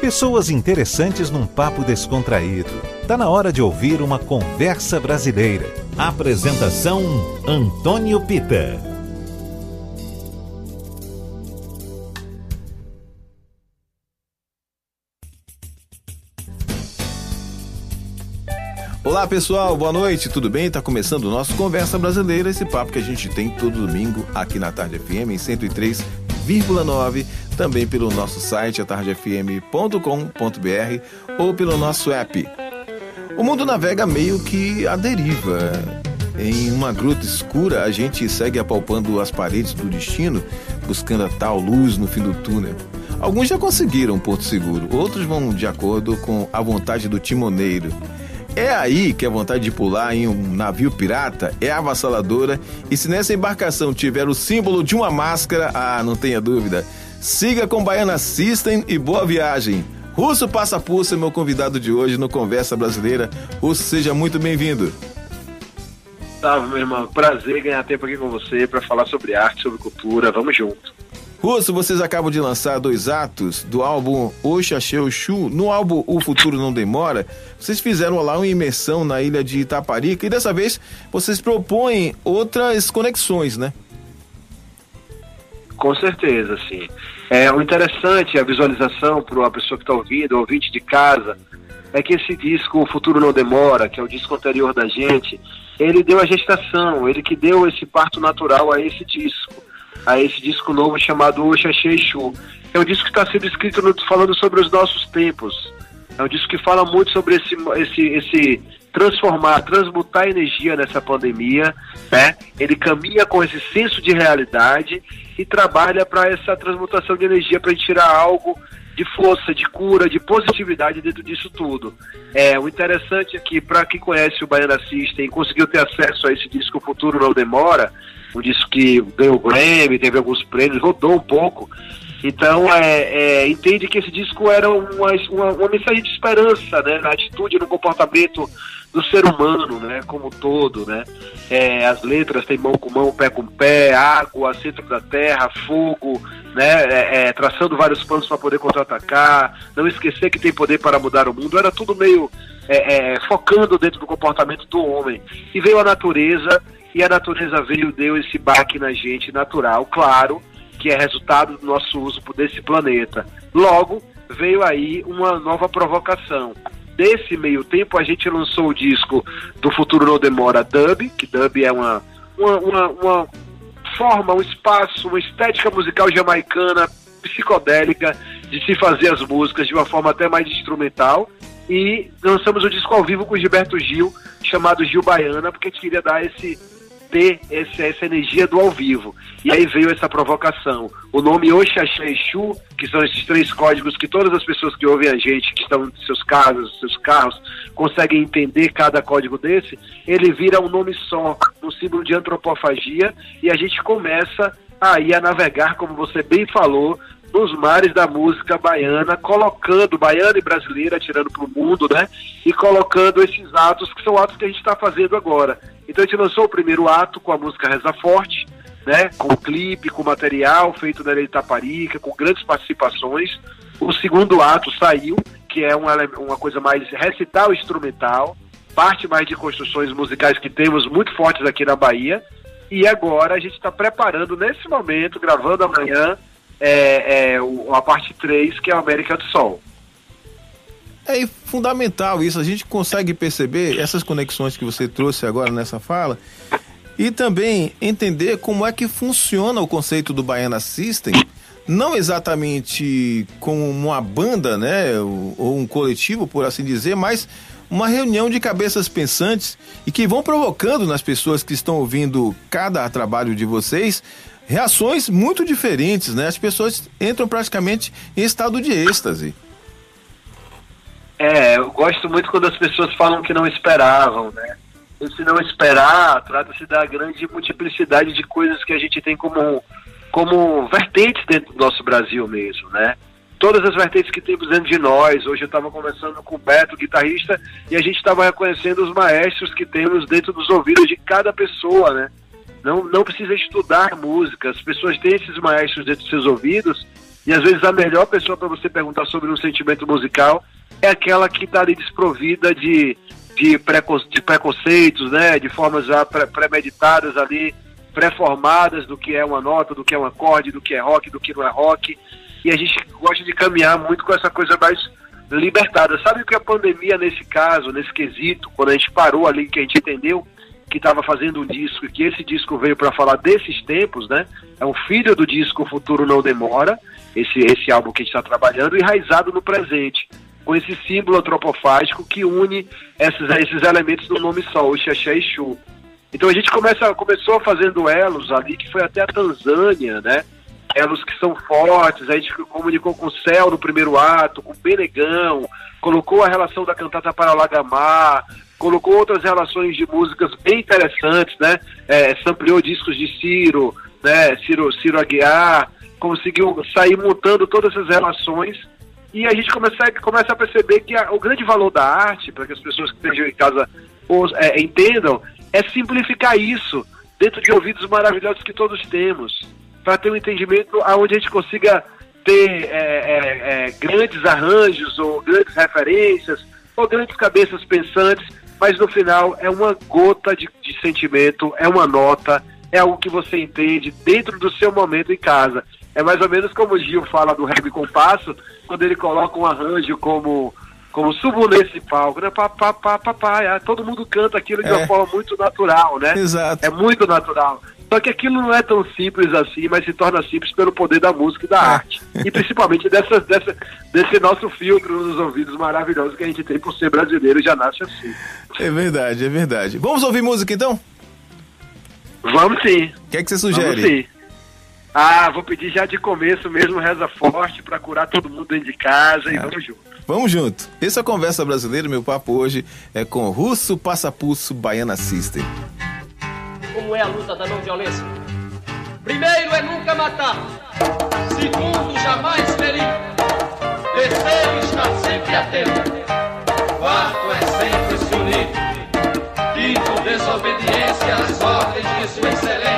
Pessoas interessantes num papo descontraído. Tá na hora de ouvir uma conversa brasileira. Apresentação Antônio Pita. Olá pessoal, boa noite, tudo bem? Tá começando o nosso Conversa Brasileira, esse papo que a gente tem todo domingo aqui na Tarde FM em 103,9 também pelo nosso site atardefm.com.br ou pelo nosso app. O mundo navega meio que à deriva. Em uma gruta escura, a gente segue apalpando as paredes do destino, buscando a tal luz no fim do túnel. Alguns já conseguiram Porto Seguro, outros vão de acordo com a vontade do timoneiro. É aí que a vontade de pular em um navio pirata é avassaladora, e se nessa embarcação tiver o símbolo de uma máscara, ah, não tenha dúvida, Siga com Baiana System e boa viagem. Russo Passa é meu convidado de hoje no Conversa Brasileira. Russo, seja muito bem-vindo. Salve, meu irmão. Prazer ganhar tempo aqui com você para falar sobre arte, sobre cultura. Vamos junto. Russo, vocês acabam de lançar dois atos do álbum Oxaxeu Chu. No álbum O Futuro Não Demora, vocês fizeram lá uma imersão na ilha de Itaparica e dessa vez vocês propõem outras conexões, né? Com certeza, sim. É, o interessante, a visualização para uma pessoa que está ouvindo, ouvinte de casa, é que esse disco, O Futuro Não Demora, que é o disco anterior da gente, ele deu a gestação, ele que deu esse parto natural a esse disco, a esse disco novo chamado Oxaxeixu. É um disco que está sendo escrito no, falando sobre os nossos tempos. É um disco que fala muito sobre esse, esse, esse transformar, transmutar energia nessa pandemia, né? Ele caminha com esse senso de realidade e trabalha para essa transmutação de energia para tirar algo de força, de cura, de positividade dentro disso tudo. É, o interessante é que, para quem conhece o Baiana System e conseguiu ter acesso a esse disco O Futuro Não Demora, um disco que ganhou Grammy, teve alguns prêmios, rodou um pouco. Então, é, é, entende que esse disco era uma, uma, uma mensagem de esperança, né, na atitude, no comportamento do ser humano, né, como todo, né? É, as letras têm mão com mão, pé com pé, água, centro da terra, fogo, né? É, é, traçando vários planos para poder contra-atacar, não esquecer que tem poder para mudar o mundo. Era tudo meio é, é, focando dentro do comportamento do homem. E veio a natureza e a natureza veio deu esse baque na gente natural, claro, que é resultado do nosso uso desse planeta. Logo veio aí uma nova provocação Nesse meio tempo, a gente lançou o disco do Futuro Não Demora Dub, que Dub é uma, uma, uma, uma forma, um espaço, uma estética musical jamaicana, psicodélica, de se fazer as músicas de uma forma até mais instrumental. E lançamos o disco ao vivo com o Gilberto Gil, chamado Gil Baiana, porque a gente queria dar esse ter esse, essa energia do ao vivo. E aí veio essa provocação. O nome Oxaxé Exu, que são esses três códigos que todas as pessoas que ouvem a gente, que estão em seus carros, seus carros, conseguem entender cada código desse, ele vira um nome só, um símbolo de antropofagia, e a gente começa aí a navegar, como você bem falou, nos mares da música baiana, colocando baiana e brasileira, tirando para o mundo, né? E colocando esses atos que são atos que a gente está fazendo agora. Então a gente lançou o primeiro ato com a música Reza Forte, né? Com clipe, com material feito na Itaparica, com grandes participações. O segundo ato saiu, que é uma, uma coisa mais recital instrumental, parte mais de construções musicais que temos muito fortes aqui na Bahia. E agora a gente está preparando nesse momento, gravando amanhã, é, é, a parte 3, que é a América do Sol. É fundamental isso, a gente consegue perceber essas conexões que você trouxe agora nessa fala e também entender como é que funciona o conceito do Baiana System, não exatamente como uma banda, né, ou um coletivo, por assim dizer, mas uma reunião de cabeças pensantes e que vão provocando nas pessoas que estão ouvindo cada trabalho de vocês reações muito diferentes, né? As pessoas entram praticamente em estado de êxtase. É, eu gosto muito quando as pessoas falam que não esperavam, né? Esse não esperar trata-se da grande multiplicidade de coisas que a gente tem como, como vertentes dentro do nosso Brasil mesmo, né? Todas as vertentes que temos dentro de nós. Hoje eu estava conversando com o Beto, guitarrista, e a gente estava reconhecendo os maestros que temos dentro dos ouvidos de cada pessoa, né? Não, não precisa estudar música, as pessoas têm esses maestros dentro dos seus ouvidos E às vezes a melhor pessoa para você perguntar sobre um sentimento musical é aquela que está ali desprovida de, de, preco, de preconceitos, né? De formas já premeditadas ali, pré-formadas do que é uma nota, do que é um acorde, do que é rock, do que não é rock. E a gente gosta de caminhar muito com essa coisa mais libertada. Sabe o que a pandemia, nesse caso, nesse quesito, quando a gente parou ali, que a gente entendeu que estava fazendo um disco e que esse disco veio para falar desses tempos, né? É um filho do disco Futuro Não Demora, esse, esse álbum que a gente está trabalhando, enraizado no presente, com esse símbolo antropofágico que une esses, esses elementos do nome só, o Xaxé e Xu. Então a gente começa, começou fazendo elos ali, que foi até a Tanzânia, né? Elos que são fortes, a gente comunicou com o Céu no primeiro ato, com o Benegão, colocou a relação da cantata para o Lagamar, colocou outras relações de músicas bem interessantes, né? É, sampleou discos de Ciro, né? Ciro, Ciro Aguiar, conseguiu sair montando todas essas relações e a gente começa, começa a perceber que a, o grande valor da arte, para que as pessoas que estejam em casa os, é, entendam, é simplificar isso dentro de ouvidos maravilhosos que todos temos, para ter um entendimento aonde a gente consiga ter é, é, é, grandes arranjos ou grandes referências ou grandes cabeças pensantes, mas no final é uma gota de, de sentimento, é uma nota, é algo que você entende dentro do seu momento em casa. É mais ou menos como o Gil fala do reggae compasso, quando ele coloca um arranjo como como subo nesse palco, né? Pá, pá, pá, pá, pá, é, todo mundo canta aquilo de é. uma forma muito natural, né? Exato. É muito natural. Só que aquilo não é tão simples assim, mas se torna simples pelo poder da música e da é. arte. E principalmente dessa, dessa, desse nosso filtro nos ouvidos maravilhosos que a gente tem por ser brasileiro e já nasce assim. É verdade, é verdade. Vamos ouvir música então? Vamos sim. O que é que você sugere? Vamos sim. Ah, vou pedir já de começo mesmo, reza forte para curar todo mundo dentro de casa e é. vamos junto. Vamos junto. Essa é a Conversa Brasileira, meu papo hoje é com Russo Passapulso Baiana System. Como é a luta da não violência? Primeiro é nunca matar. Segundo, jamais ferir. Terceiro, estar sempre atento. Quarto é sempre se unir. Quinto, desobediência às ordens de Sua Excelência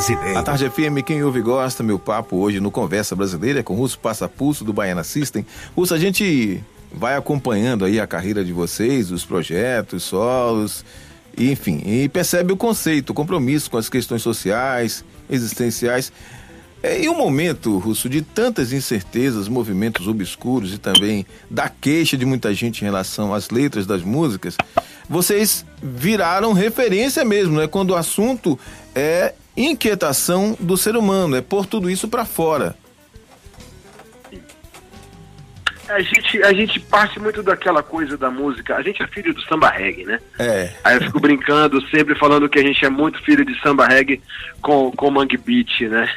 Conversa Brasileira. A Tarde FM, quem ouve gosta, meu papo hoje no Conversa Brasileira é com o Russo Passapulso do Baiana System. Russo, a gente vai acompanhando aí a carreira de vocês, os projetos, solos, enfim, e percebe o conceito, o compromisso com as questões sociais, existenciais. É, em um momento, Russo, de tantas incertezas, movimentos obscuros e também da queixa de muita gente em relação às letras das músicas, vocês viraram referência mesmo, né? Quando o assunto é inquietação do ser humano, é pôr tudo isso para fora. A gente, a gente parte muito daquela coisa da música. A gente é filho do samba reggae, né? É. Aí eu fico brincando, sempre falando que a gente é muito filho de samba reggae com, com Mangue Beat, né?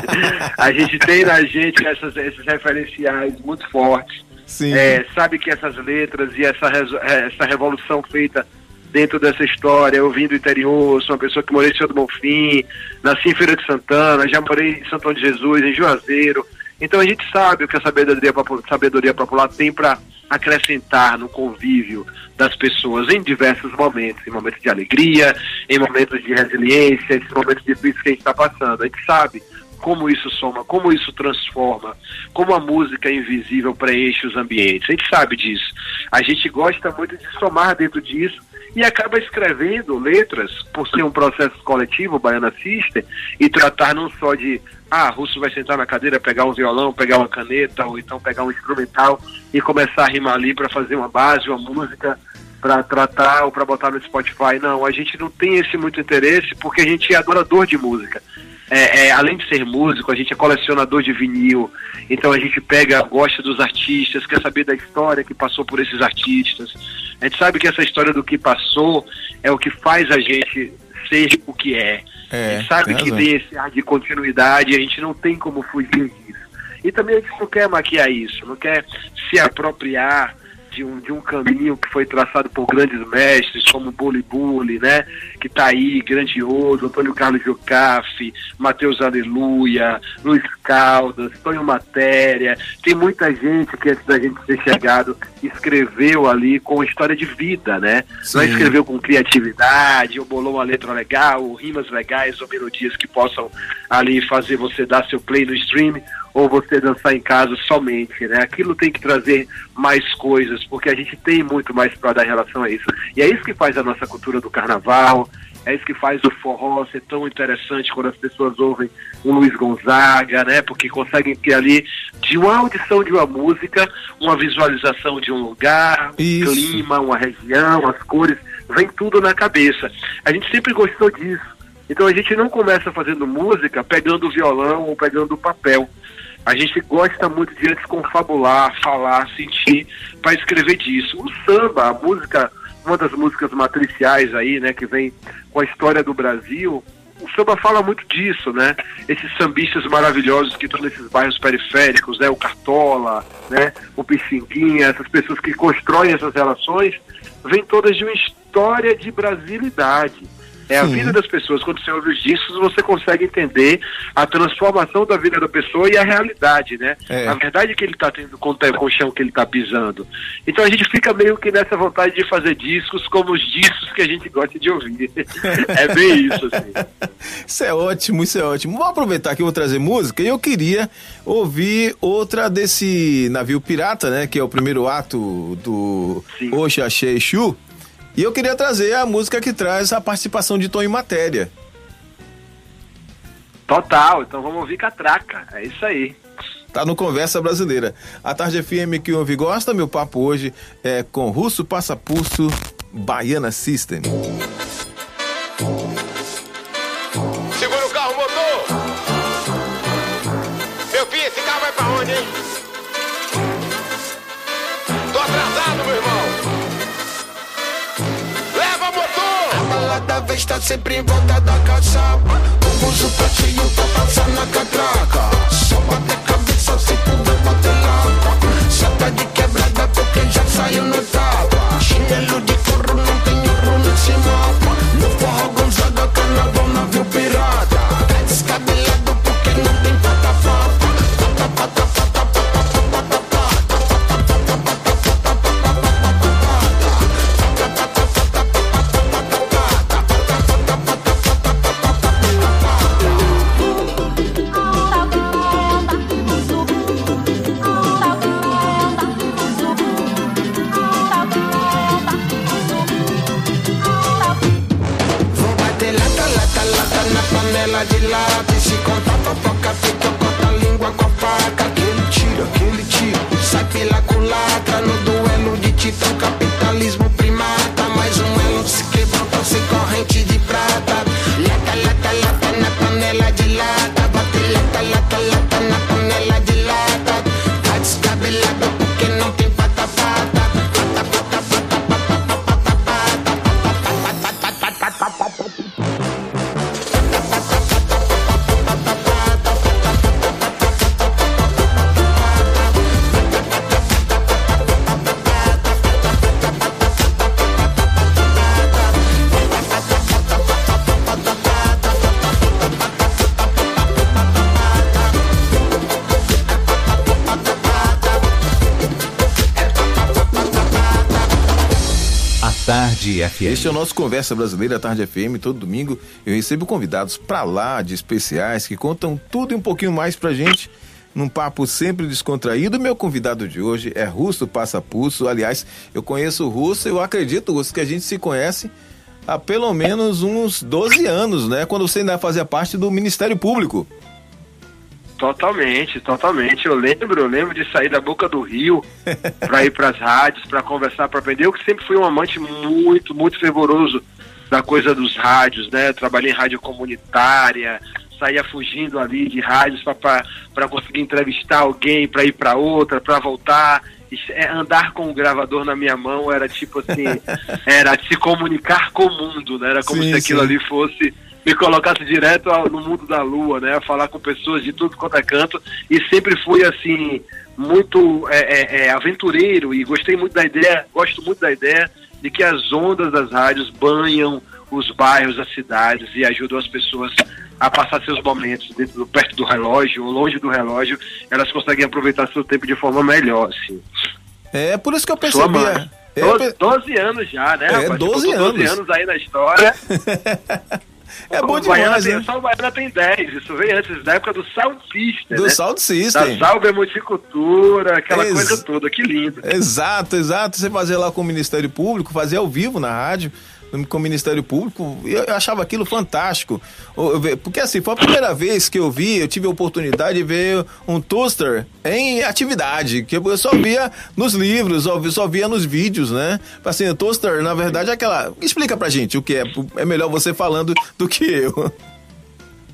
a gente tem na gente essas, esses referenciais muito fortes. Sim. É, sabe que essas letras e essa, essa revolução feita dentro dessa história. Eu vim do interior, sou uma pessoa que morei em Senhor do Bonfim, nasci em Feira de Santana, já morei em Santão de Jesus, em Juazeiro. Então a gente sabe o que a sabedoria, sabedoria popular tem para acrescentar no convívio das pessoas em diversos momentos, em momentos de alegria, em momentos de resiliência, em momentos difíceis que a gente está passando. A gente sabe como isso soma, como isso transforma, como a música invisível preenche os ambientes. A gente sabe disso. A gente gosta muito de somar dentro disso e acaba escrevendo letras, por ser um processo coletivo, Baiana Sister, e tratar não só de, ah, Russo vai sentar na cadeira, pegar um violão, pegar uma caneta, ou então pegar um instrumental e começar a rimar ali para fazer uma base, uma música para tratar ou para botar no Spotify. Não, a gente não tem esse muito interesse porque a gente é adorador de música. É, é, além de ser músico, a gente é colecionador de vinil, então a gente pega, gosta dos artistas, quer saber da história que passou por esses artistas. A gente sabe que essa história do que passou é o que faz a gente ser o que é. é a gente sabe que tem esse ar de continuidade, a gente não tem como fugir disso. E também a gente não quer maquiar isso, não quer se apropriar de um, de um caminho que foi traçado por grandes mestres, como Bully Bully, né? Que está aí, grandioso, Antônio Carlos Jocafe, Matheus Aleluia, Luiz Caldas, Tonho Matéria. Tem muita gente que antes da gente ter chegado escreveu ali com história de vida, né? Sim. Não escreveu com criatividade, ou bolou uma letra legal, ou rimas legais, ou melodias que possam ali fazer você dar seu play no stream ou você dançar em casa somente, né? Aquilo tem que trazer mais coisas, porque a gente tem muito mais para dar em relação a isso. E é isso que faz a nossa cultura do carnaval, é isso que faz o forró ser tão interessante quando as pessoas ouvem um Luiz Gonzaga, né? Porque conseguem ter ali, de uma audição de uma música, uma visualização de um lugar, um isso. clima, uma região, as cores, vem tudo na cabeça. A gente sempre gostou disso. Então a gente não começa fazendo música pegando o violão ou pegando o papel a gente gosta muito de antes confabular, falar, sentir, para escrever disso. O samba, a música, uma das músicas matriciais aí, né, que vem com a história do Brasil, o samba fala muito disso, né? Esses sambistas maravilhosos que estão nesses bairros periféricos, né? O Cartola, né? O Pixinguinha, essas pessoas que constroem essas relações, vêm todas de uma história de brasilidade. É a Sim. vida das pessoas. Quando você ouve os discos, você consegue entender a transformação da vida da pessoa e a realidade, né? É. A verdade que ele está tendo com, com o chão que ele está pisando. Então a gente fica meio que nessa vontade de fazer discos como os discos que a gente gosta de ouvir. é bem isso, assim. Isso é ótimo, isso é ótimo. Vou aproveitar que eu vou trazer música e eu queria ouvir outra desse navio pirata, né? Que é o primeiro ato do Oxa Exu. E eu queria trazer a música que traz a participação de Tom em Matéria. Total, então vamos ouvir Catraca, é isso aí. Tá no Conversa Brasileira. A Tarde FM que ouve gosta, meu papo hoje é com Russo Passapulso Baiana System. Tá sempre em volta da. Só bate cabeça se puder bater lapa. Só Tarde FM. Este é o nosso Conversa Brasileira Tarde FM. Todo domingo eu recebo convidados pra lá de especiais que contam tudo e um pouquinho mais pra gente num papo sempre descontraído. Meu convidado de hoje é Russo Passapulso. Aliás, eu conheço o Russo, eu acredito, Russo, que a gente se conhece há pelo menos uns 12 anos, né? Quando você ainda fazia parte do Ministério Público. Totalmente, totalmente. Eu lembro, eu lembro de sair da boca do rio para ir para as rádios, para conversar, para aprender. Eu que sempre fui um amante muito, muito fervoroso da coisa dos rádios, né? Trabalhei em rádio comunitária, saía fugindo ali de rádios para conseguir entrevistar alguém, para ir para outra, para voltar. É, andar com o gravador na minha mão era tipo assim, era se comunicar com o mundo, né? Era como Sim, se aquilo sim. ali fosse me colocasse direto no mundo da lua, né? Falar com pessoas de tudo quanto é canto. E sempre fui, assim, muito é, é, é, aventureiro e gostei muito da ideia, gosto muito da ideia de que as ondas das rádios banham os bairros, as cidades e ajudam as pessoas a passar seus momentos dentro do, perto do relógio ou longe do relógio, elas conseguem aproveitar seu tempo de forma melhor, assim. É por isso que eu percebia. É, eu 12, pe- 12 anos já, né? É, rapaz? 12 Botou 12 anos. anos aí na história. é bom demais, tem, né? Só o Baiana tem 10, isso veio antes da época do Sound System, Do né? Sound Da System. Salve Multicultura, aquela Ex- coisa toda, que lindo. Exato, exato. Você fazia lá com o Ministério Público, fazia ao vivo na rádio, com o Ministério Público, eu achava aquilo fantástico. Porque assim, foi a primeira vez que eu vi, eu tive a oportunidade de ver um toaster em atividade, que eu só via nos livros, só via nos vídeos, né? Assim, o toaster, na verdade, é aquela. Explica pra gente o que é. É melhor você falando do que eu.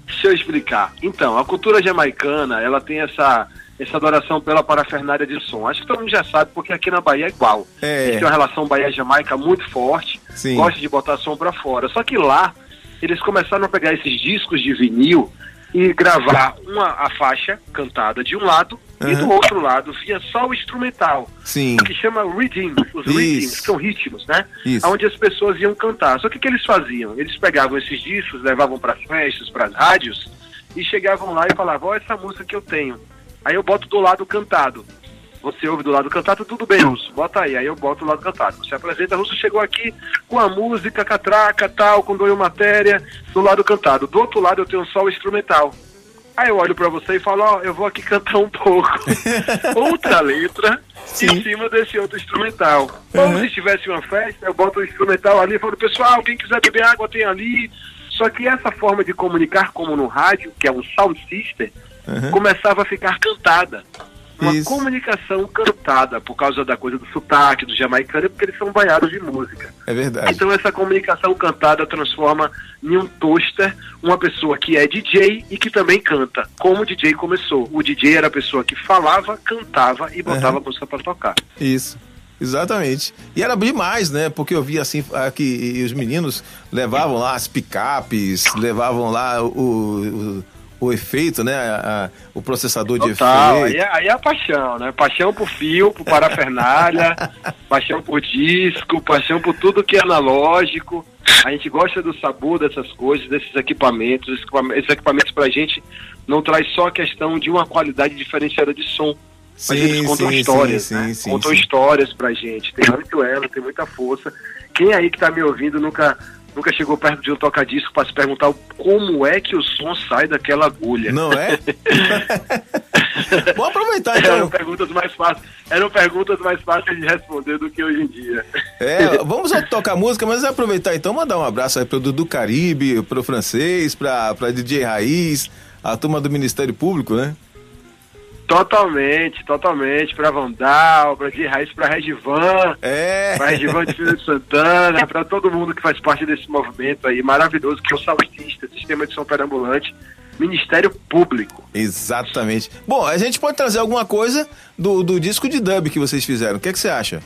Deixa eu explicar. Então, a cultura jamaicana, ela tem essa, essa adoração pela parafernália de som. Acho que todo mundo já sabe, porque aqui na Bahia é igual. É. Tem uma relação Bahia-Jamaica muito forte, Sim. gosta de botar som pra fora. Só que lá, eles começaram a pegar esses discos de vinil e gravar uma, a faixa cantada de um lado e do outro lado via só o instrumental. Sim. Que chama reading, os readings, que são ritmos, né? Isso. Onde as pessoas iam cantar. Só que o que eles faziam? Eles pegavam esses discos, levavam para as festas, para as rádios, e chegavam lá e falavam, ó, essa música que eu tenho. Aí eu boto do lado cantado. Você ouve do lado cantado, tudo bem, Russo, bota aí. Aí eu boto do lado cantado. Você apresenta, Russo chegou aqui com a música, catraca, tal, com doeu matéria, do lado cantado. Do outro lado eu tenho só o instrumental. Aí eu olho pra você e falo, ó, eu vou aqui cantar um pouco. Outra letra Sim. em cima desse outro instrumental. Uhum. Ou se tivesse uma festa, eu boto o instrumental ali e falo, pessoal, quem quiser beber água tem ali. Só que essa forma de comunicar como no rádio, que é um sound system, Uhum. começava a ficar cantada. Uma Isso. comunicação cantada, por causa da coisa do sotaque, do jamaicano, porque eles são banhados de música. É verdade. Então essa comunicação cantada transforma em um toaster uma pessoa que é DJ e que também canta, como o DJ começou. O DJ era a pessoa que falava, cantava e botava Uhum. música para tocar. Isso. Exatamente. E era demais, né? Porque eu via assim que os meninos levavam lá as picapes, levavam lá o, o, o efeito, né? A- a- o processador de Total, aí, efeito. é- aí é a paixão, né? Paixão por fio, por parafernália, paixão por disco, paixão por tudo que é analógico. A gente gosta do sabor dessas coisas, desses equipamentos. Esses equipamentos, pra gente não traz só a questão de uma qualidade diferenciada de som. Mas Sim, eles contam sim, histórias, sim, né? contam histórias pra gente. Tem muito elo, tem muita força. Quem aí que tá me ouvindo nunca, nunca chegou perto de um toca-disco pra se perguntar como é que o som sai daquela agulha? Não é? Vamos aproveitar Eram então. perguntas mais fáceis, eram perguntas mais fáceis de responder do que hoje em dia. É, vamos tocar música, mas aproveitar então, mandar um abraço aí pro Dudu Caribe, pro francês, pra, pra DJ Raiz, a turma do Ministério Público, né? Totalmente, totalmente. Pra Vandal, pra de Raiz, pra Regivan, É. pra Regivan de Filho de Santana, pra todo mundo que faz parte desse movimento aí maravilhoso, que é o Saltista, Sistema de Som Perambulante, Ministério Público. Exatamente. Bom, a gente pode trazer alguma coisa do, do disco de dub que vocês fizeram. O que, é que você acha?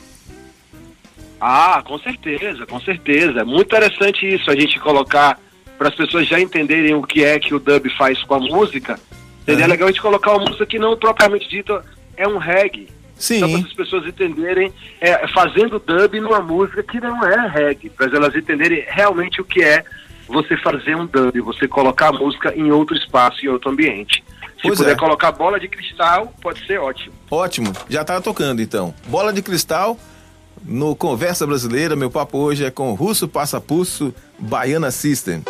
Ah, com certeza, com certeza. É muito interessante isso, a gente colocar para as pessoas já entenderem o que é que o dub faz com a música. Uhum. legal a gente colocar uma música que não propriamente dita é um reggae. Só para Sim. as pessoas entenderem, é, fazendo dub numa música que não é reggae, para elas entenderem realmente o que é você fazer um dub, você colocar a música em outro espaço, em outro ambiente. Se Pois puder é. colocar bola de cristal, pode ser ótimo. Ótimo. Já tá tocando então. Bola de cristal no Conversa Brasileira. Meu papo hoje é com Russo Passapulso Baiana System.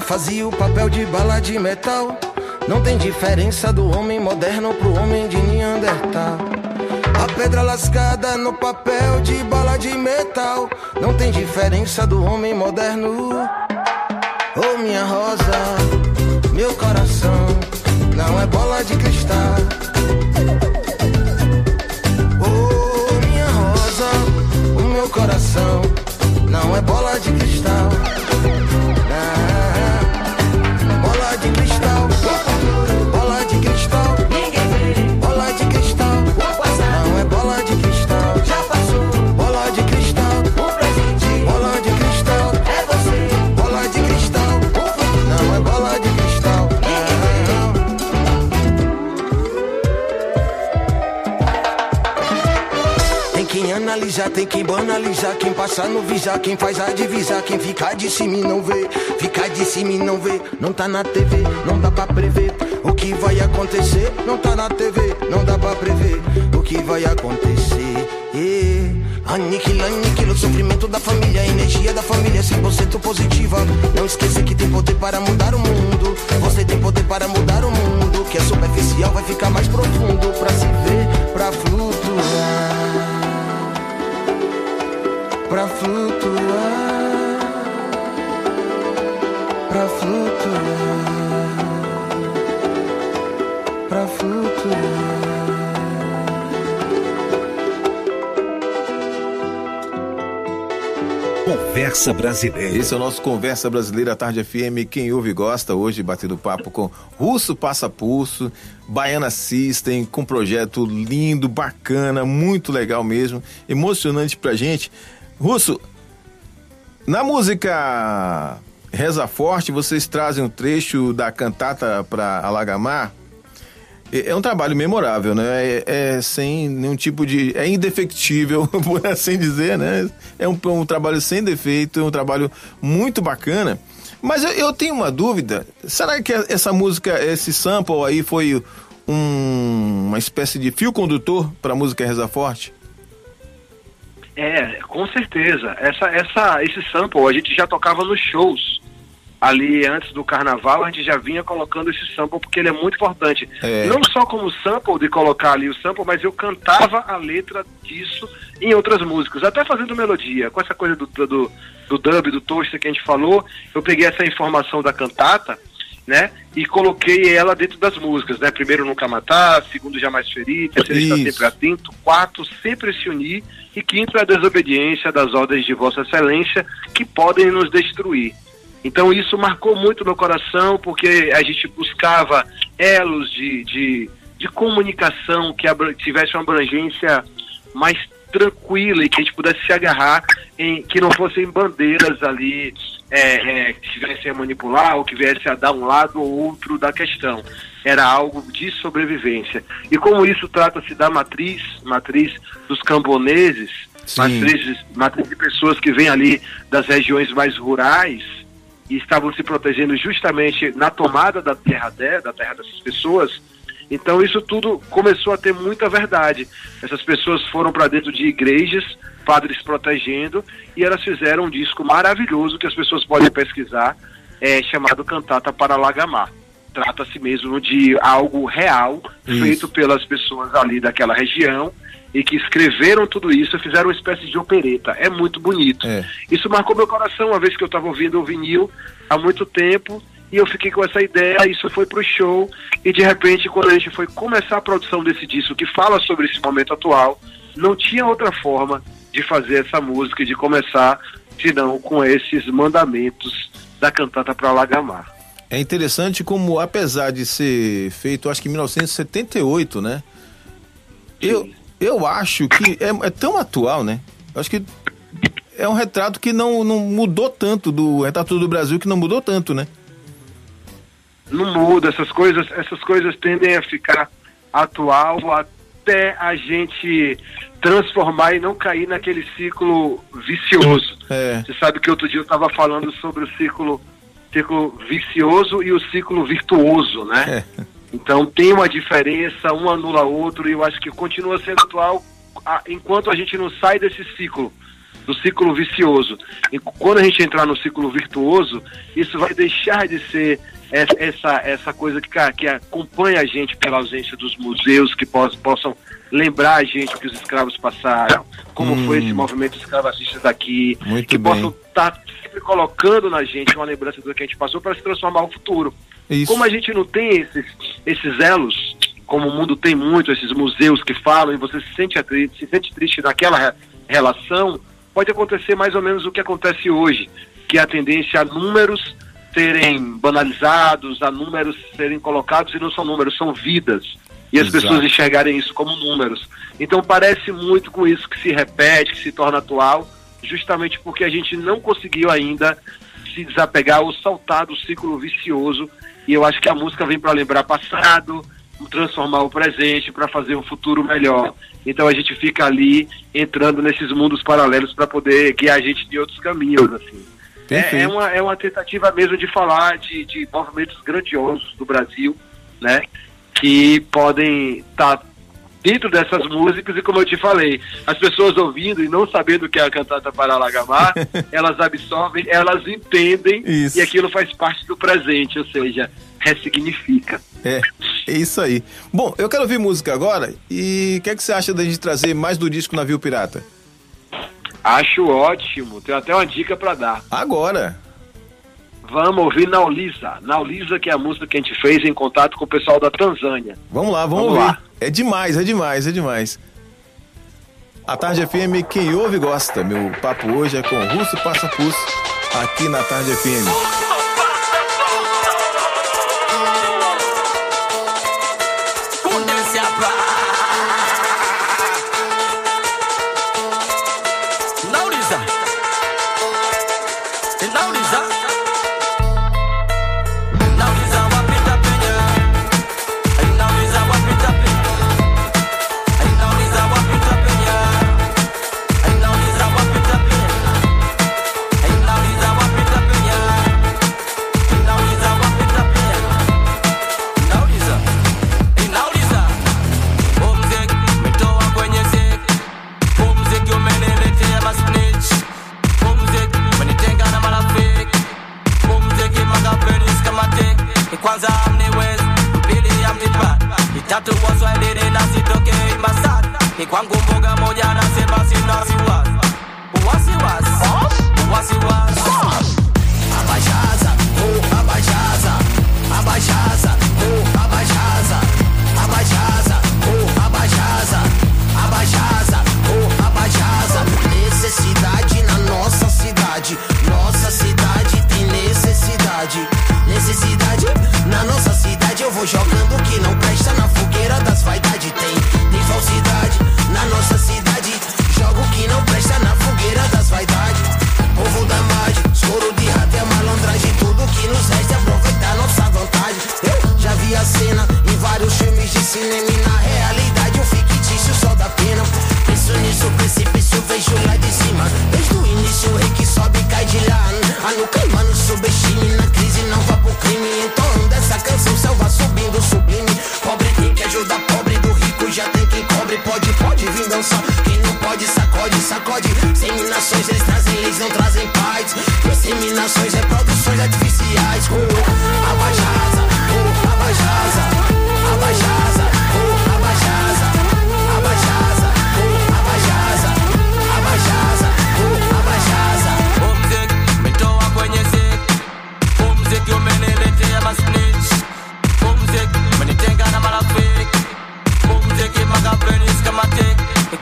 Fazia o papel de bala de metal. Não tem diferença do homem moderno pro homem de Neandertal. A pedra lascada no papel de bala de metal. Não tem diferença do homem moderno. Oh minha rosa, meu coração não é bola de cristal. Oh minha rosa, o meu coração não é bola de cristal. Que analisar, tem que banalizar. Quem passa no visar, quem faz a divisar. Quem fica de cima e não vê, fica de cima e não vê. Não tá na TV, não dá pra prever. O que vai acontecer, não tá na TV, não dá pra prever. O que vai acontecer. É. Aniquila, aniquila o sofrimento da família, a energia da família 100% positiva. Não esqueça que tem poder para mudar o mundo. Você tem poder para mudar o mundo. Que é superficial, vai ficar mais profundo. Pra se ver, pra flutuar pra flutuar, pra flutuar, pra flutuar. Conversa Brasileira. Esse é o nosso Conversa Brasileira Tarde FM. Quem ouve gosta. Hoje batendo papo com Russo Passa Pulso, Baiana System, com um projeto lindo, bacana, muito legal mesmo, emocionante pra gente. Russo, na música Reza Forte, vocês trazem um trecho da cantata para Alagamar. É, é um trabalho memorável, né? É, é, sem nenhum tipo de. É indefectível, por assim dizer, né? É um, um trabalho sem defeito, é um trabalho muito bacana. Mas eu, eu, tenho uma dúvida: será que essa música, esse sample aí foi um, uma espécie de fio condutor para a música Reza Forte? É, com certeza. Essa, essa, esse sample a gente já tocava nos shows ali antes do carnaval, a gente já vinha colocando esse sample porque ele é muito importante. É. Não só como sample de colocar ali o sample, mas eu cantava a letra disso em outras músicas, até fazendo melodia. Com essa coisa do, do, do dub, do toaster que a gente falou, eu peguei essa informação da cantata, né? E coloquei ela dentro das músicas, né? Primeiro nunca matar, segundo jamais ferir, terceiro está sempre atento, quarto sempre se unir e quinto é a desobediência das ordens de Vossa Excelência que podem nos destruir. Então isso marcou muito meu coração, porque a gente buscava elos de, de, de comunicação que tivesse uma abrangência mais tranquila e que a gente pudesse se agarrar em que não fossem bandeiras ali é, é, que viessem a manipular ou que viessem a dar um lado ou outro da questão. Era algo de sobrevivência. E como isso trata-se da matriz, matriz dos camponeses, matriz, matriz de pessoas que vêm ali das regiões mais rurais, e estavam se protegendo justamente na tomada da terra de, da terra dessas pessoas. Então isso tudo começou a ter muita verdade. Essas pessoas foram para dentro de igrejas, padres protegendo, e elas fizeram um disco maravilhoso que as pessoas podem pesquisar, é, chamado Cantata para Lagamar. Trata-se mesmo de algo real, isso. feito pelas pessoas ali daquela região, e que escreveram tudo isso e fizeram uma espécie de opereta. É muito bonito. É. Isso marcou meu coração uma vez que eu estava ouvindo o vinil há muito tempo e eu fiquei com essa ideia, isso foi pro show e de repente quando a gente foi começar a produção desse disco que fala sobre esse momento atual, não tinha outra forma de fazer essa música e de começar senão com esses mandamentos da cantata para Lagamar. É interessante como apesar de ser feito acho que em 1978, né? Sim. Eu eu acho que é, é tão atual, né? Eu acho que é um retrato que não, não mudou tanto do retrato do Brasil que não mudou tanto, né? Não muda, essas coisas, essas coisas tendem a ficar atual até a gente transformar e não cair naquele ciclo vicioso. É. Você sabe que outro dia eu estava falando sobre o ciclo, ciclo vicioso e o ciclo virtuoso, né? É. Então tem uma diferença, um anula outro, e eu acho que continua sendo atual enquanto a gente não sai desse ciclo, do ciclo vicioso. E quando a gente entrar no ciclo virtuoso, isso vai deixar de ser essa, essa coisa que, que acompanha a gente pela ausência dos museus, que possam, possam lembrar a gente o que os escravos passaram, como hum. foi esse movimento escravagista daqui, Muito que bem. possam estar tá sempre colocando na gente uma lembrança do que a gente passou para se transformar no futuro. Isso. Como a gente não tem esses, esses elos, como o mundo tem muito, esses museus que falam, e você se sente, se sente triste naquela relação, pode acontecer mais ou menos o que acontece hoje, que é a tendência a números serem banalizados, a números serem colocados, e não são números, são vidas. E as Exato. pessoas enxergarem isso como números. Então parece muito com isso que se repete, que se torna atual, justamente porque a gente não conseguiu ainda se desapegar ou saltar do ciclo vicioso e eu acho que a música vem para lembrar passado, transformar o presente para fazer um futuro melhor. Então a gente fica ali entrando nesses mundos paralelos para poder guiar a gente de outros caminhos, assim. É, é, uma, é uma tentativa mesmo de falar de, de movimentos grandiosos do Brasil, né? Que podem estar tá dentro dessas músicas e como eu te falei, as pessoas ouvindo e não sabendo o que é a cantata para Lagamar, elas absorvem, elas entendem isso. e aquilo faz parte do presente, ou seja, ressignifica. É, é isso aí. Bom, eu quero ouvir música agora e o que, é que você acha da gente trazer mais do disco Navio Pirata? Acho ótimo, tenho até uma dica para dar. Agora! Vamos ouvir Naulisa. Naulisa, que é a música que a gente fez em contato com o pessoal da Tanzânia. Vamos lá, vamos, Vamos ouvir. lá. É demais, é demais, é demais. A Tarde FM, quem ouve gosta. Meu papo hoje é com Russo Passa Pulso, aqui na Tarde FM.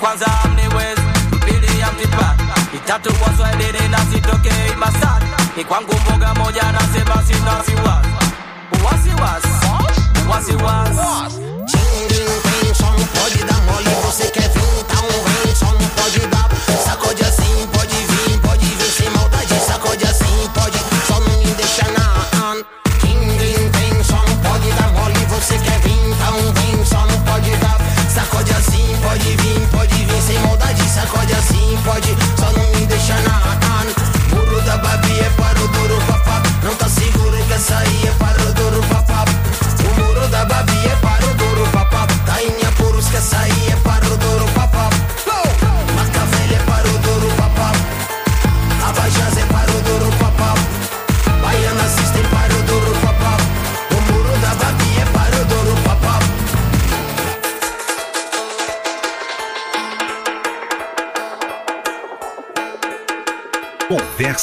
Kwanza amniwezi, pili amnipa. Itatu waswahilini na Masaki. Ni kwangu mboga moja nasema sina wasiwasi. Wasiwasi, wasiwasi.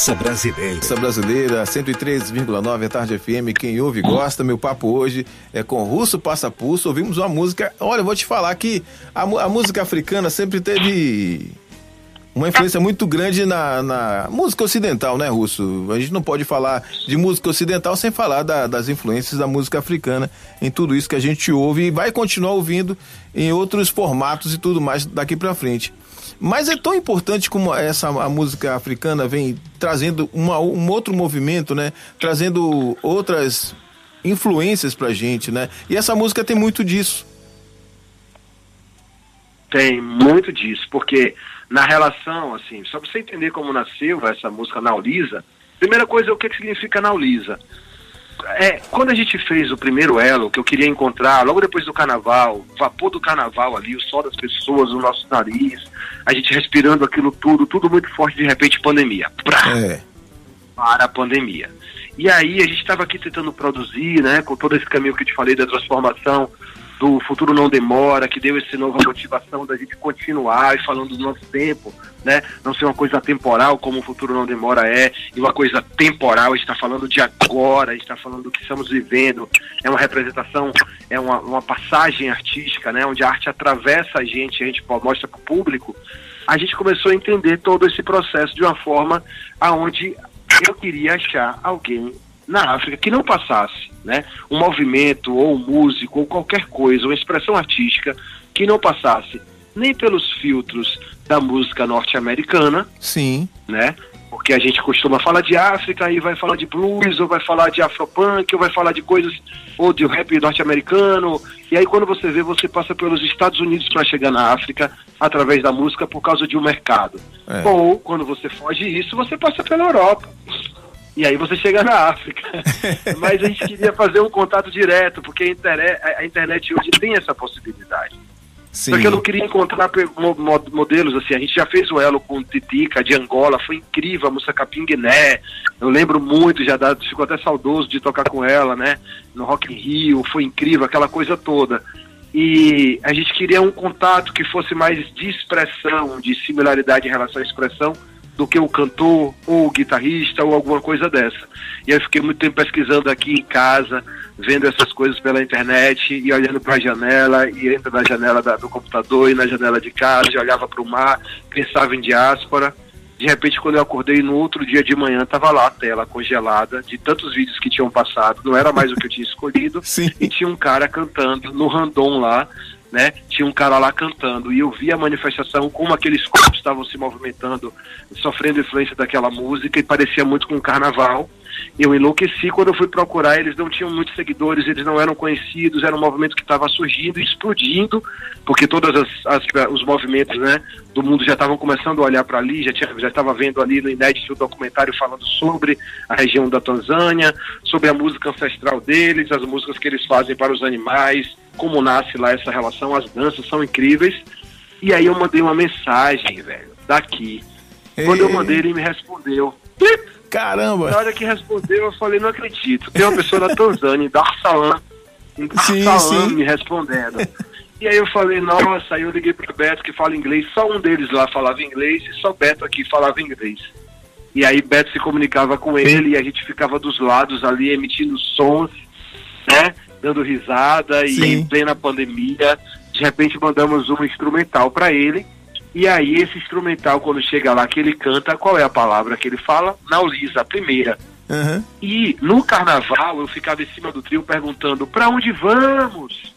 Conversa Brasileira. Essa brasileira, 103,9 à tarde FM. Quem ouve gosta. Meu papo hoje é com Russo Passa Pulso. Ouvimos uma música. Olha, vou te falar que a, a música africana sempre teve uma influência muito grande na, na música ocidental, né, Russo? A gente não pode falar de música ocidental sem falar da- das influências da música africana em tudo isso que a gente ouve e vai continuar ouvindo em outros formatos e tudo mais daqui pra frente. Mas é tão importante como essa a música africana vem trazendo uma, um outro movimento, né? Trazendo outras influências pra gente, né? E essa música tem muito disso. Tem muito disso, porque na relação, assim, só pra você entender como nasceu essa música Naulisa, primeira coisa, o que, que significa Naulisa? É, quando a gente fez o primeiro elo, que eu queria encontrar, logo depois do carnaval, o vapor do carnaval ali, o sol das pessoas, o nosso nariz, a gente respirando aquilo tudo, tudo muito forte, de repente pandemia. Prá! É. para a pandemia. E aí a gente estava aqui tentando produzir, né, com todo esse caminho que eu te falei da transformação do Futuro Não Demora, que deu essa nova motivação da gente continuar e falando do nosso tempo, né? Não ser uma coisa temporal como o Futuro Não Demora é, e uma coisa temporal, está falando de agora, está falando do que estamos vivendo, é uma representação, é uma, uma passagem artística, né? Onde a arte atravessa a gente, a gente mostra para o público, a gente começou a entender todo esse processo de uma forma aonde eu queria achar alguém na África que não passasse, né, um movimento ou um músico ou qualquer coisa, uma expressão artística que não passasse nem pelos filtros da música norte-americana, sim, né? Porque a gente costuma falar de África e vai falar de blues, ou vai falar de afropunk, ou vai falar de coisas, ou de rap norte-americano. E aí quando você vê, você passa pelos Estados Unidos para chegar na África através da música por causa de um mercado. É. Ou quando você foge isso, você passa pela Europa. E aí você chega na África. Mas a gente queria fazer um contato direto, porque a internet, a internet hoje tem essa possibilidade. Sim. Só que eu não queria encontrar modelos assim. A gente já fez o elo com Titica de Angola, foi incrível, a música Capinguiné. Eu lembro muito, já dá, ficou até saudoso de tocar com ela, né? No Rock in Rio, foi incrível, aquela coisa toda. E a gente queria um contato que fosse mais de expressão, de similaridade em relação à expressão, do que o cantor ou o guitarrista ou alguma coisa dessa. E eu fiquei muito tempo pesquisando aqui em casa, vendo essas coisas pela internet e olhando para a janela, e entra na janela da, do computador e na janela de casa, e olhava para o mar, pensava em diáspora. De repente, quando eu acordei no outro dia de manhã, estava lá a tela congelada de tantos vídeos que tinham passado, não era mais o que eu tinha escolhido, Sim. e tinha um cara cantando no random lá, né? Tinha um cara lá cantando e eu vi a manifestação, como aqueles corpos estavam se movimentando, sofrendo influência daquela música e parecia muito com um carnaval. Eu enlouqueci quando eu fui procurar, eles não tinham muitos seguidores, eles não eram conhecidos, era um movimento que estava surgindo e explodindo, porque todos os movimentos né, do mundo já estavam começando a olhar para ali, já já estava vendo ali no inédito documentário falando sobre a região da Tanzânia, sobre a música ancestral deles, as músicas que eles fazem para os animais, como nasce lá essa relação, as danças são incríveis. E aí eu mandei uma mensagem, velho, daqui. Quando eu mandei, ele me respondeu. Caramba! Na hora que respondeu, eu falei, não acredito. Tem uma pessoa da Tanzânia, Dar Salam, sim, sim. me respondendo. E aí eu falei, nossa, aí eu liguei pro Beto que fala inglês, só um deles lá falava inglês e só Beto aqui falava inglês. E aí Beto se comunicava com ele e a gente ficava dos lados ali emitindo sons, né? Dando risada Sim. e em plena pandemia, de repente mandamos um instrumental para ele e aí esse instrumental, quando chega lá que ele canta, qual é a palavra que ele fala? Naulisa, a primeira. Uhum. E no carnaval eu ficava em cima do trio perguntando para onde vamos?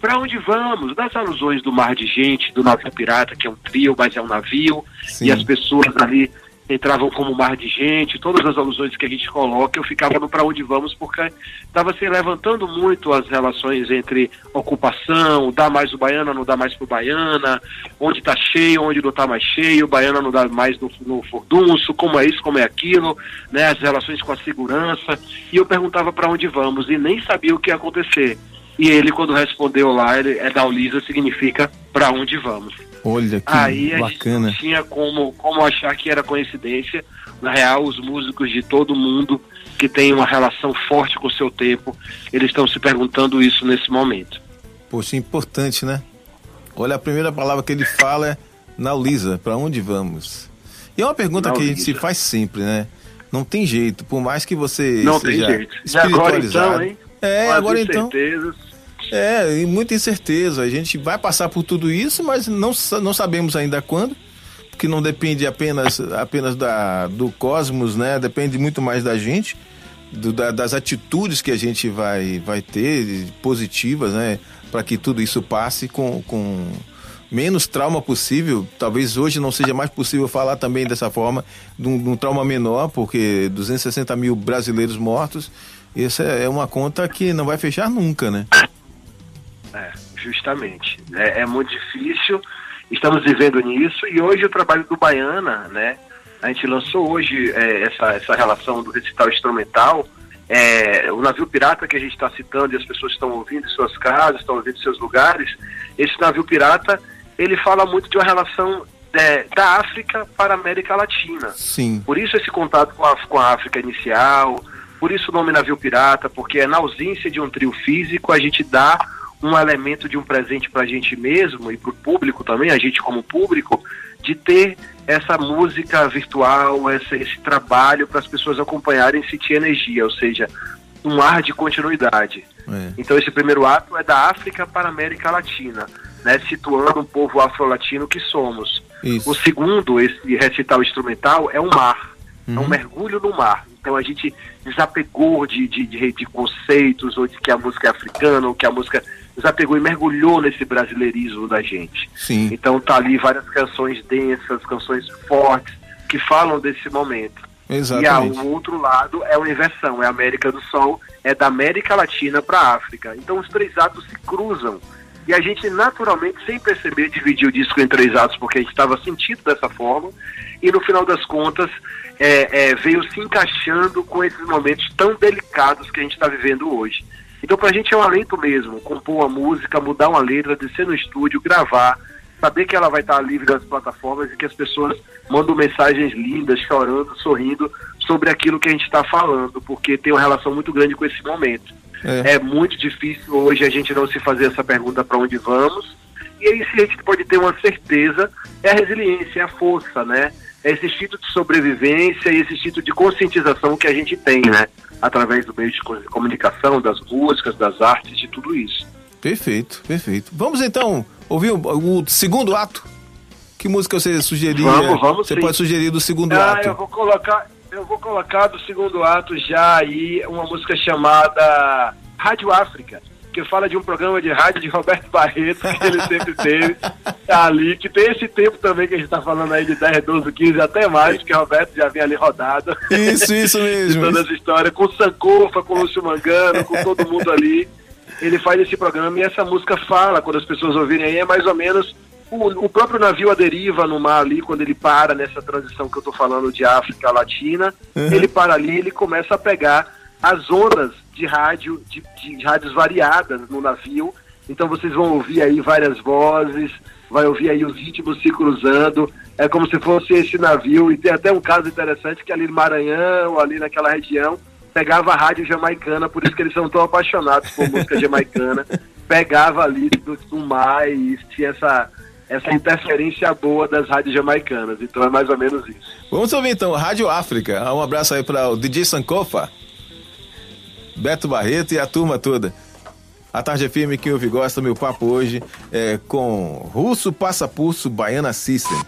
Para onde vamos? Das alusões do mar de gente, do navio pirata, que é um trio, mas é um navio, Sim. e as pessoas ali entravam como mar de gente, todas as alusões que a gente coloca, eu ficava no para onde vamos, porque estava se levantando muito as relações entre ocupação, dá mais o baiana, não dá mais pro baiana, onde está cheio, onde não está mais cheio, baiana não dá mais no, no furdunço, como é isso, como é aquilo, né, as relações com a segurança, e eu perguntava para onde vamos, e nem sabia o que ia acontecer. E ele, quando respondeu lá, ele, é da Ulisa, significa para onde vamos. Olha que Aí bacana. a gente não tinha como, como achar que era coincidência. Na real, os músicos de todo mundo que têm uma relação forte com o seu tempo, eles estão se perguntando isso nesse momento. Poxa, importante, né? Olha, a primeira palavra que ele fala é Naulisa, para onde vamos? E é uma pergunta que a gente se faz sempre, né? Não tem jeito, por mais que você não seja tem jeito. E agora então, hein? É, agora então. É, e muita incerteza. A gente vai passar por tudo isso, mas não, não sabemos ainda quando, porque não depende apenas, apenas da, do cosmos, né? Depende muito mais da gente, do, da, das atitudes que a gente vai, vai ter, positivas, né? Para que tudo isso passe com, com menos trauma possível. Talvez hoje não seja mais possível falar também dessa forma, de um, de um trauma menor, porque 260 mil brasileiros mortos, essa é uma conta que não vai fechar nunca, né? É, justamente. É, é, muito difícil, estamos vivendo nisso e hoje o trabalho do Baiana, né? A gente lançou hoje é, essa, essa relação do recital instrumental. É, o navio pirata que a gente está citando e as pessoas estão ouvindo em suas casas, estão ouvindo em seus lugares, esse navio pirata, ele fala muito de uma relação é, da África para a América Latina. Sim. Por isso esse contato com a, com a África inicial, por isso o nome navio pirata, porque é na ausência de um trio físico a gente dá um elemento de um presente para a gente mesmo e para o público também, a gente como público, de ter essa música virtual, esse, esse trabalho para as pessoas acompanharem e sentir energia, ou seja, um ar de continuidade. É. Então esse primeiro ato é da África para a América Latina, né, situando um povo afro-latino que somos. Isso. O segundo, esse recital instrumental, é o mar, uhum. é um uhum. mergulho no mar. Então a gente desapegou de, de, de, de conceitos, ou de que a música é africana, ou que a música desapegou e mergulhou nesse brasileirismo da gente. Sim. Então tá ali várias canções densas, canções fortes, que falam desse momento. Exatamente. E o outro lado é uma inversão, é a América do Sol, é da América Latina para a África. Então os três atos se cruzam. E a gente naturalmente, sem perceber, dividiu o disco em três atos porque a gente estava sentindo dessa forma. E no final das contas, é, é, veio se encaixando com esses momentos tão delicados que a gente está vivendo hoje. Então, para a gente é um alento mesmo, compor uma música, mudar uma letra, descer no estúdio, gravar, saber que ela vai estar livre das plataformas e que as pessoas mandam mensagens lindas, chorando, sorrindo sobre aquilo que a gente está falando, porque tem uma relação muito grande com esse momento. É. é. muito difícil hoje a gente não se fazer essa pergunta para onde vamos. E aí, se a gente pode ter uma certeza, é a resiliência, é a força, né? É esse instinto de sobrevivência e esse instinto de conscientização que a gente tem, né? Através do meio de comunicação, das músicas, das artes, de tudo isso. Perfeito, perfeito. Vamos então ouvir o, segundo ato? Que música você sugeria? Vamos, vamos Você sim. pode sugerir do segundo ah, ato? Eu vou colocar, eu vou colocar do segundo ato já aí uma música chamada Rádio África, que fala de um programa de rádio de Roberto Barreto, que ele sempre teve ali, que tem esse tempo também que a gente está falando aí de 10, 12, 15, até mais, que Roberto já vinha ali rodado. Isso, isso mesmo. de toda essa história, com Sankofa, com Lúcio Mangano, com todo mundo ali ele faz esse programa e essa música fala, quando as pessoas ouvirem aí, é mais ou menos o, o próprio navio à deriva no mar ali, quando ele para nessa transição que eu estou falando de África Latina, uhum. ele para ali ele começa a pegar as ondas de rádio, de, de, de rádios variadas no navio. Então vocês vão ouvir aí várias vozes, vai ouvir aí os ritmos se cruzando. É como se fosse esse navio, e tem até um caso interessante que ali no Maranhão, ali naquela região, pegava a rádio jamaicana, por isso que eles são tão apaixonados por música jamaicana. Pegava ali do, do mar e tinha essa, essa interferência boa das rádios jamaicanas. Então é mais ou menos isso. Vamos ouvir então, Rádio África. Um abraço aí para o DJ Sankofa, Beto Barreto e a turma toda. A tarde é firme, quem ouve gosta, meu papo hoje é com Russo Passa Pulso Baiana System.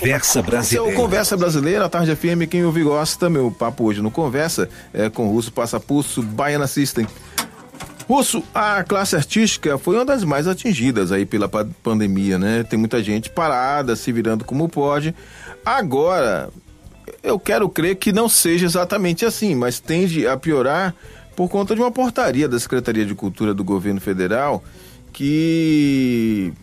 Conversa Brasileira. É o Conversa Brasileira, a Tarde FM, quem ouve gosta. Meu papo hoje no Conversa é com o Russo Passapulso Baiana System. Russo, a classe artística foi uma das mais atingidas aí pela pandemia, né? Tem muita gente parada, se virando como pode. Agora, eu quero crer que não seja exatamente assim, mas tende a piorar por conta de uma portaria da Secretaria de Cultura do Governo Federal que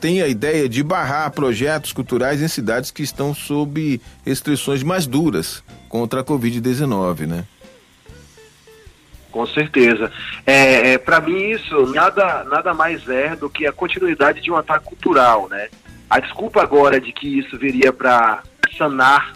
tem a ideia de barrar projetos culturais em cidades que estão sob restrições mais duras contra a Covid-19, né? Com certeza. É, é Para mim, isso nada, nada mais é do que a continuidade de um ataque cultural, né? A desculpa agora de que isso viria para sanar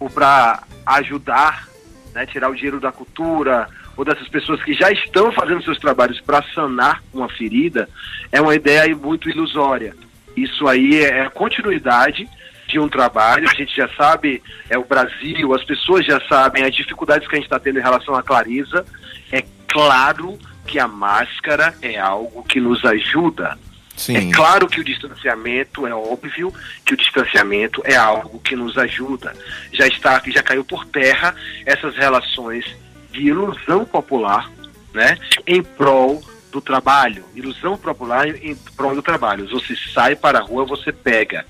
ou para ajudar, né, tirar o dinheiro da cultura ou dessas pessoas que já estão fazendo seus trabalhos para sanar uma ferida, é uma ideia muito ilusória. Isso aí é a continuidade de um trabalho, a gente já sabe, é o Brasil, as pessoas já sabem as dificuldades que a gente está tendo em relação à clareza. É claro que a máscara é algo que nos ajuda. Sim. É claro que o distanciamento é óbvio que o distanciamento é algo que nos ajuda. Já está, já caiu por terra essas relações de ilusão popular, né, em prol do trabalho, ilusão popular em prol do trabalho. Você sai para a rua, você pega.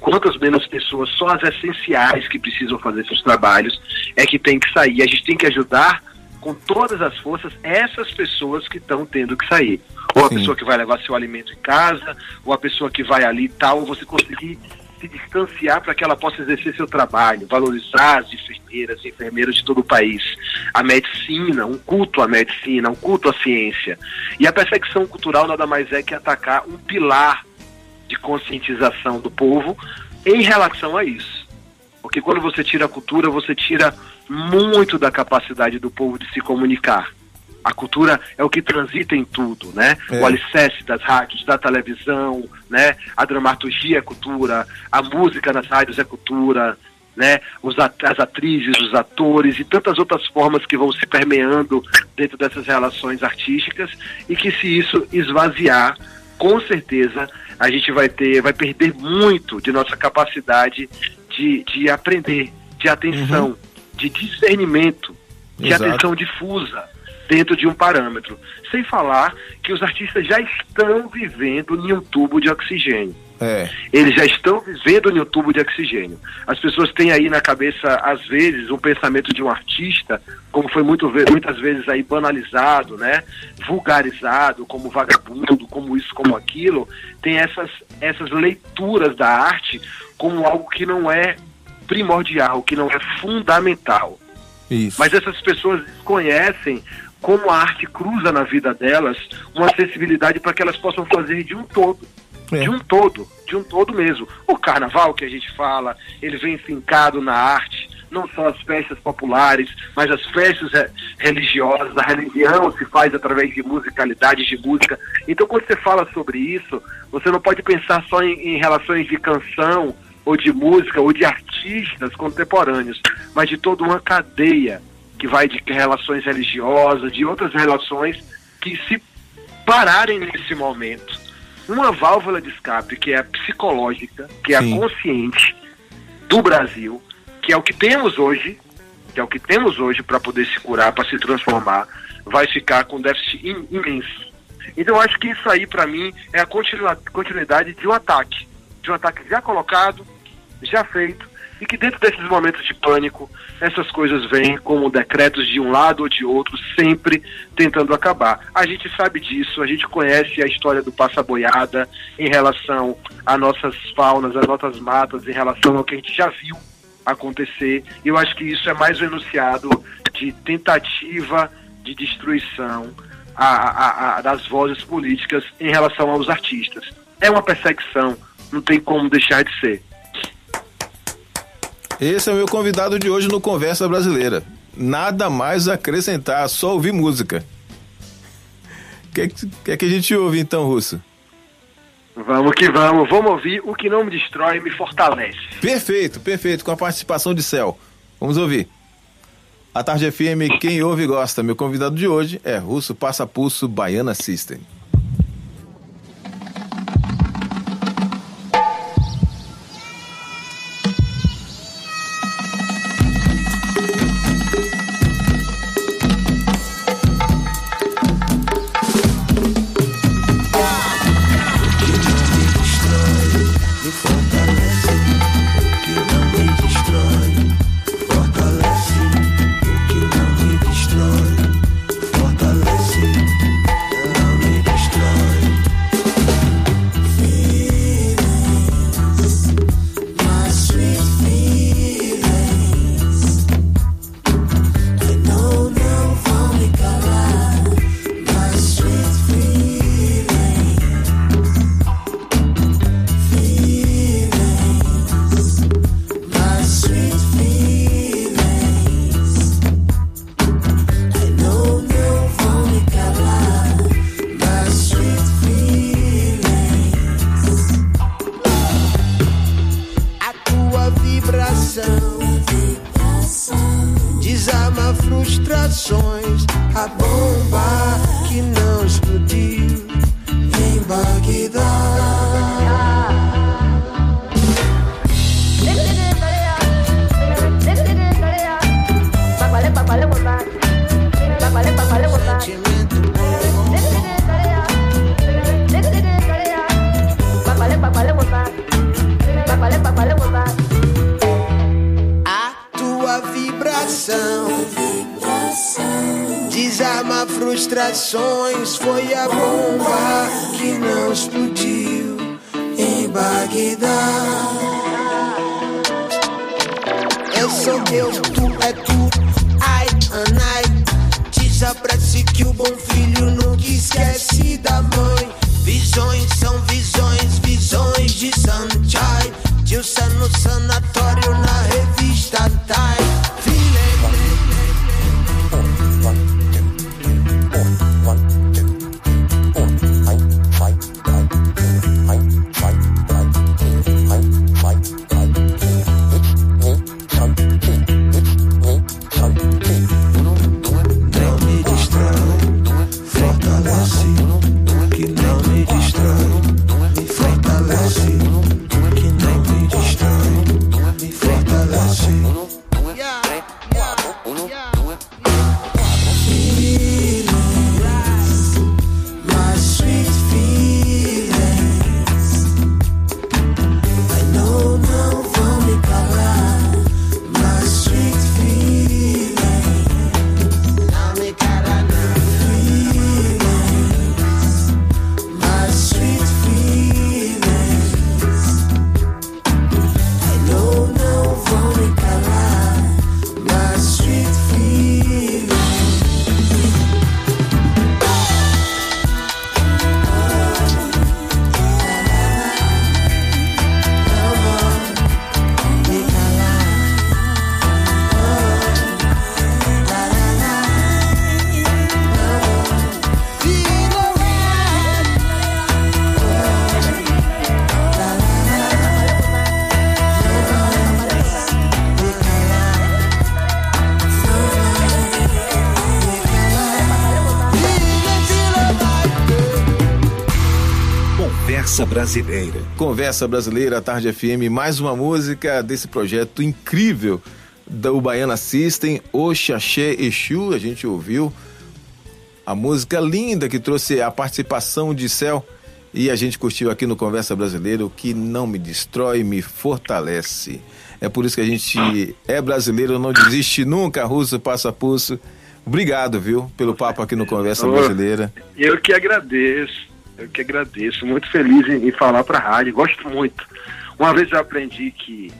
Quantas menos pessoas, só as essenciais que precisam fazer seus trabalhos, é que tem que sair. A gente tem que ajudar com todas as forças essas pessoas que estão tendo que sair. Ou a Sim. pessoa que vai levar seu alimento em casa, ou a pessoa que vai ali e tal, você conseguir se distanciar para que ela possa exercer seu trabalho, valorizar as enfermeiras e enfermeiros de todo o país, a medicina, um culto à medicina, um culto à ciência. E a perseguição cultural nada mais é que atacar um pilar de conscientização do povo em relação a isso. Porque quando você tira a cultura, você tira muito da capacidade do povo de se comunicar. A cultura é o que transita em tudo, né? É. O alicerce das rádios, da televisão, né? A dramaturgia é cultura, a música nas rádios é cultura, né? Os as atrizes, os atores e tantas outras formas que vão se permeando dentro dessas relações artísticas e que se isso esvaziar, com certeza a gente vai ter, vai perder muito de nossa capacidade de, de aprender, de atenção, uhum. de discernimento, de Exato. atenção difusa dentro de um parâmetro. Sem falar que os artistas já estão vivendo em um tubo de oxigênio. É. Eles já estão vivendo em um tubo de oxigênio. As pessoas têm aí na cabeça, às vezes, um pensamento de um artista, como foi muito, muitas vezes aí banalizado, né? vulgarizado, como vagabundo, como isso, como aquilo. Tem essas, essas leituras da arte como algo que não é primordial, que não é fundamental. Isso. Mas essas pessoas conhecem como a arte cruza na vida delas uma acessibilidade para que elas possam fazer de um todo. É. De um todo, de um todo mesmo. O carnaval que a gente fala, ele vem fincado na arte, não só as festas populares, mas as festas religiosas, a religião se faz através de musicalidades de música. Então, quando você fala sobre isso, você não pode pensar só em, em relações de canção, ou de música, ou de artistas contemporâneos, mas de toda uma cadeia que vai de relações religiosas, de outras relações que se pararem nesse momento. Uma válvula de escape que é a psicológica, que é Sim. a consciente do Brasil, que é o que temos hoje, que é o que temos hoje para poder se curar, para se transformar, vai ficar com déficit imenso. Então eu acho que isso aí para mim é a continuidade de um ataque, de um ataque já colocado, já feito e que dentro desses momentos de pânico, essas coisas vêm como decretos de um lado ou de outro, sempre tentando acabar. A gente sabe disso, a gente conhece a história do passa-boiada em relação a nossas faunas, às nossas matas, em relação ao que a gente já viu acontecer. Eu acho que isso é mais um enunciado de tentativa de destruição a, a, a, das vozes políticas em relação aos artistas. É uma perseguição, não tem como deixar de ser. Esse é o meu convidado de hoje no Conversa Brasileira. Nada mais a acrescentar, só ouvir música. O que, que, é que a gente ouve então, Russo? Vamos que vamos, vamos ouvir o que não me destrói me fortalece. Perfeito, perfeito, com a participação de Céu. Vamos ouvir. A Tarde FM, quem ouve e gosta. Meu convidado de hoje é Russo Passa Pulso Baiana System. Brasileira. Conversa Brasileira, Tarde FM, mais uma música desse projeto incrível do Baiana System, Oxaxé Exu, a gente ouviu a música linda que trouxe a participação de Céu e a gente curtiu aqui no Conversa Brasileira, o que não me destrói, me fortalece. É por isso que a gente é brasileiro, não desiste nunca, russo, passo a pulso. Obrigado, viu, pelo papo aqui no Conversa Brasileira. Eu que agradeço, eu que agradeço. Muito feliz em, em falar para a rádio, gosto muito. Uma vez eu aprendi que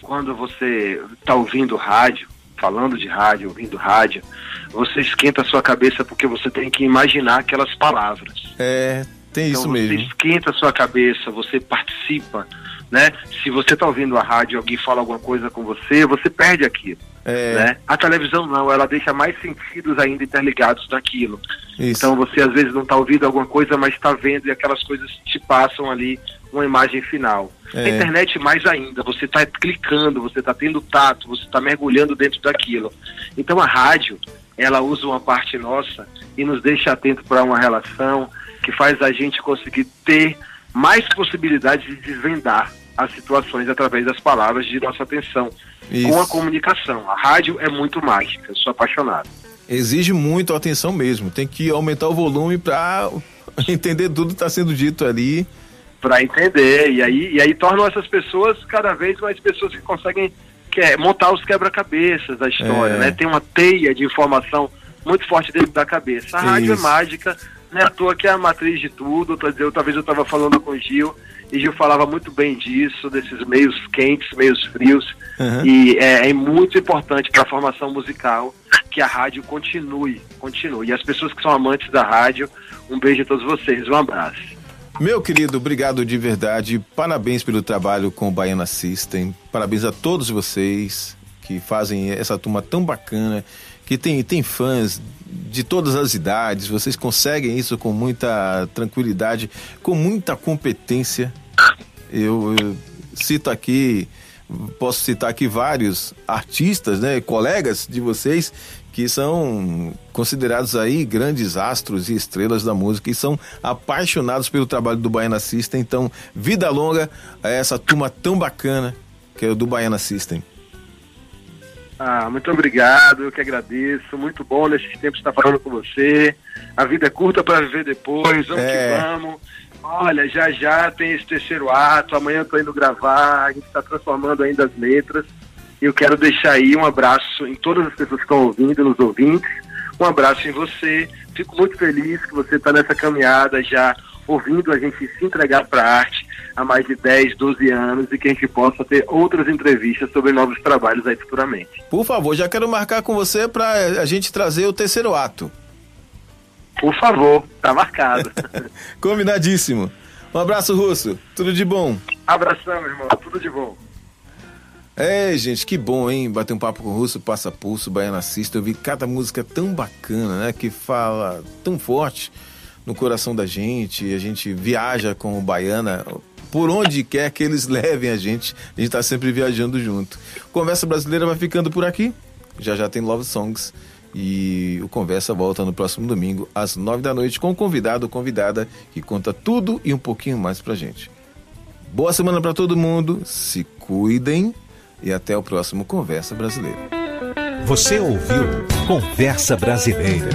quando você está ouvindo rádio, falando de rádio, ouvindo rádio, você esquenta a sua cabeça porque você tem que imaginar aquelas palavras. É, tem Então isso você mesmo. esquenta a sua cabeça, você participa, né? Se você está ouvindo a rádio e alguém fala alguma coisa com você, você perde aquilo. É, Né? A televisão não, ela deixa mais sentidos ainda interligados naquilo. isso. Então você às vezes não está ouvindo alguma coisa, mas está vendo e aquelas coisas te passam ali uma imagem final. É. Na internet mais ainda, você está clicando, você está tendo tato, você está mergulhando dentro daquilo. Então a rádio, ela usa uma parte nossa e nos deixa atento para uma relação que faz a gente conseguir ter mais possibilidades de desvendar as situações através das palavras de nossa atenção Isso. com a comunicação. A rádio é muito mágica, eu sou apaixonado. Exige muito atenção mesmo. Tem que aumentar o volume para entender tudo que está sendo dito ali. para entender e aí e aí tornam essas pessoas cada vez mais pessoas que conseguem que é, montar os quebra-cabeças da história, É. né? Tem uma teia de informação muito forte dentro da cabeça. A rádio Isso. é mágica, não é à toa que é a matriz de tudo. Outra outra vez eu estava falando com o Gil e Gil falava muito bem disso, desses meios quentes, meios frios. Uhum. E é, é muito importante para a formação musical que a rádio continue, continue. E as pessoas que são amantes da rádio, um beijo a todos vocês, um abraço. Meu querido, obrigado de verdade. Parabéns pelo trabalho com o Baiana System. Parabéns a todos vocês que fazem essa turma tão bacana, que tem, tem fãs de todas as idades. Vocês conseguem isso com muita tranquilidade, com muita competência. Eu, eu cito aqui posso citar aqui vários artistas, né, colegas de vocês que são considerados aí grandes astros e estrelas da música e são apaixonados pelo trabalho do Baiana System. Então, vida longa a essa turma tão bacana que é o do Baiana System. Ah, muito obrigado, eu que agradeço. Muito bom nesses tempos estar falando com você. A vida é curta para viver depois, vamos é. que vamos. Olha, já já tem esse terceiro ato, amanhã eu tô indo gravar, a gente está transformando ainda as letras. Eu quero deixar aí um abraço em todas as pessoas que estão ouvindo, nos ouvintes. Um abraço em você. Fico muito feliz que você está nessa caminhada já ouvindo a gente se entregar para a arte há mais de 10, 12 anos e que a gente possa ter outras entrevistas sobre novos trabalhos aí futuramente. Por favor, já quero marcar com você para a gente trazer o terceiro ato. Por favor, tá marcado. Combinadíssimo. Um abraço, Russo. Tudo de bom. Abração, irmão. Tudo de bom. É, gente, que bom, hein? Bater um papo com o Russo, Passa Pulso, Baiana Assista. Eu vi cada música tão bacana, né? Que fala tão forte no coração da gente. A gente viaja com o Baiana por onde quer que eles levem a gente. A gente tá sempre viajando junto. Conversa Brasileira vai ficando por aqui. Já já tem Love Songs. E o Conversa volta no próximo domingo, às nove da noite, com um convidado ou convidada que conta tudo e um pouquinho mais pra gente. Boa semana para todo mundo, se cuidem e até o próximo Conversa Brasileira. Você ouviu Conversa Brasileira.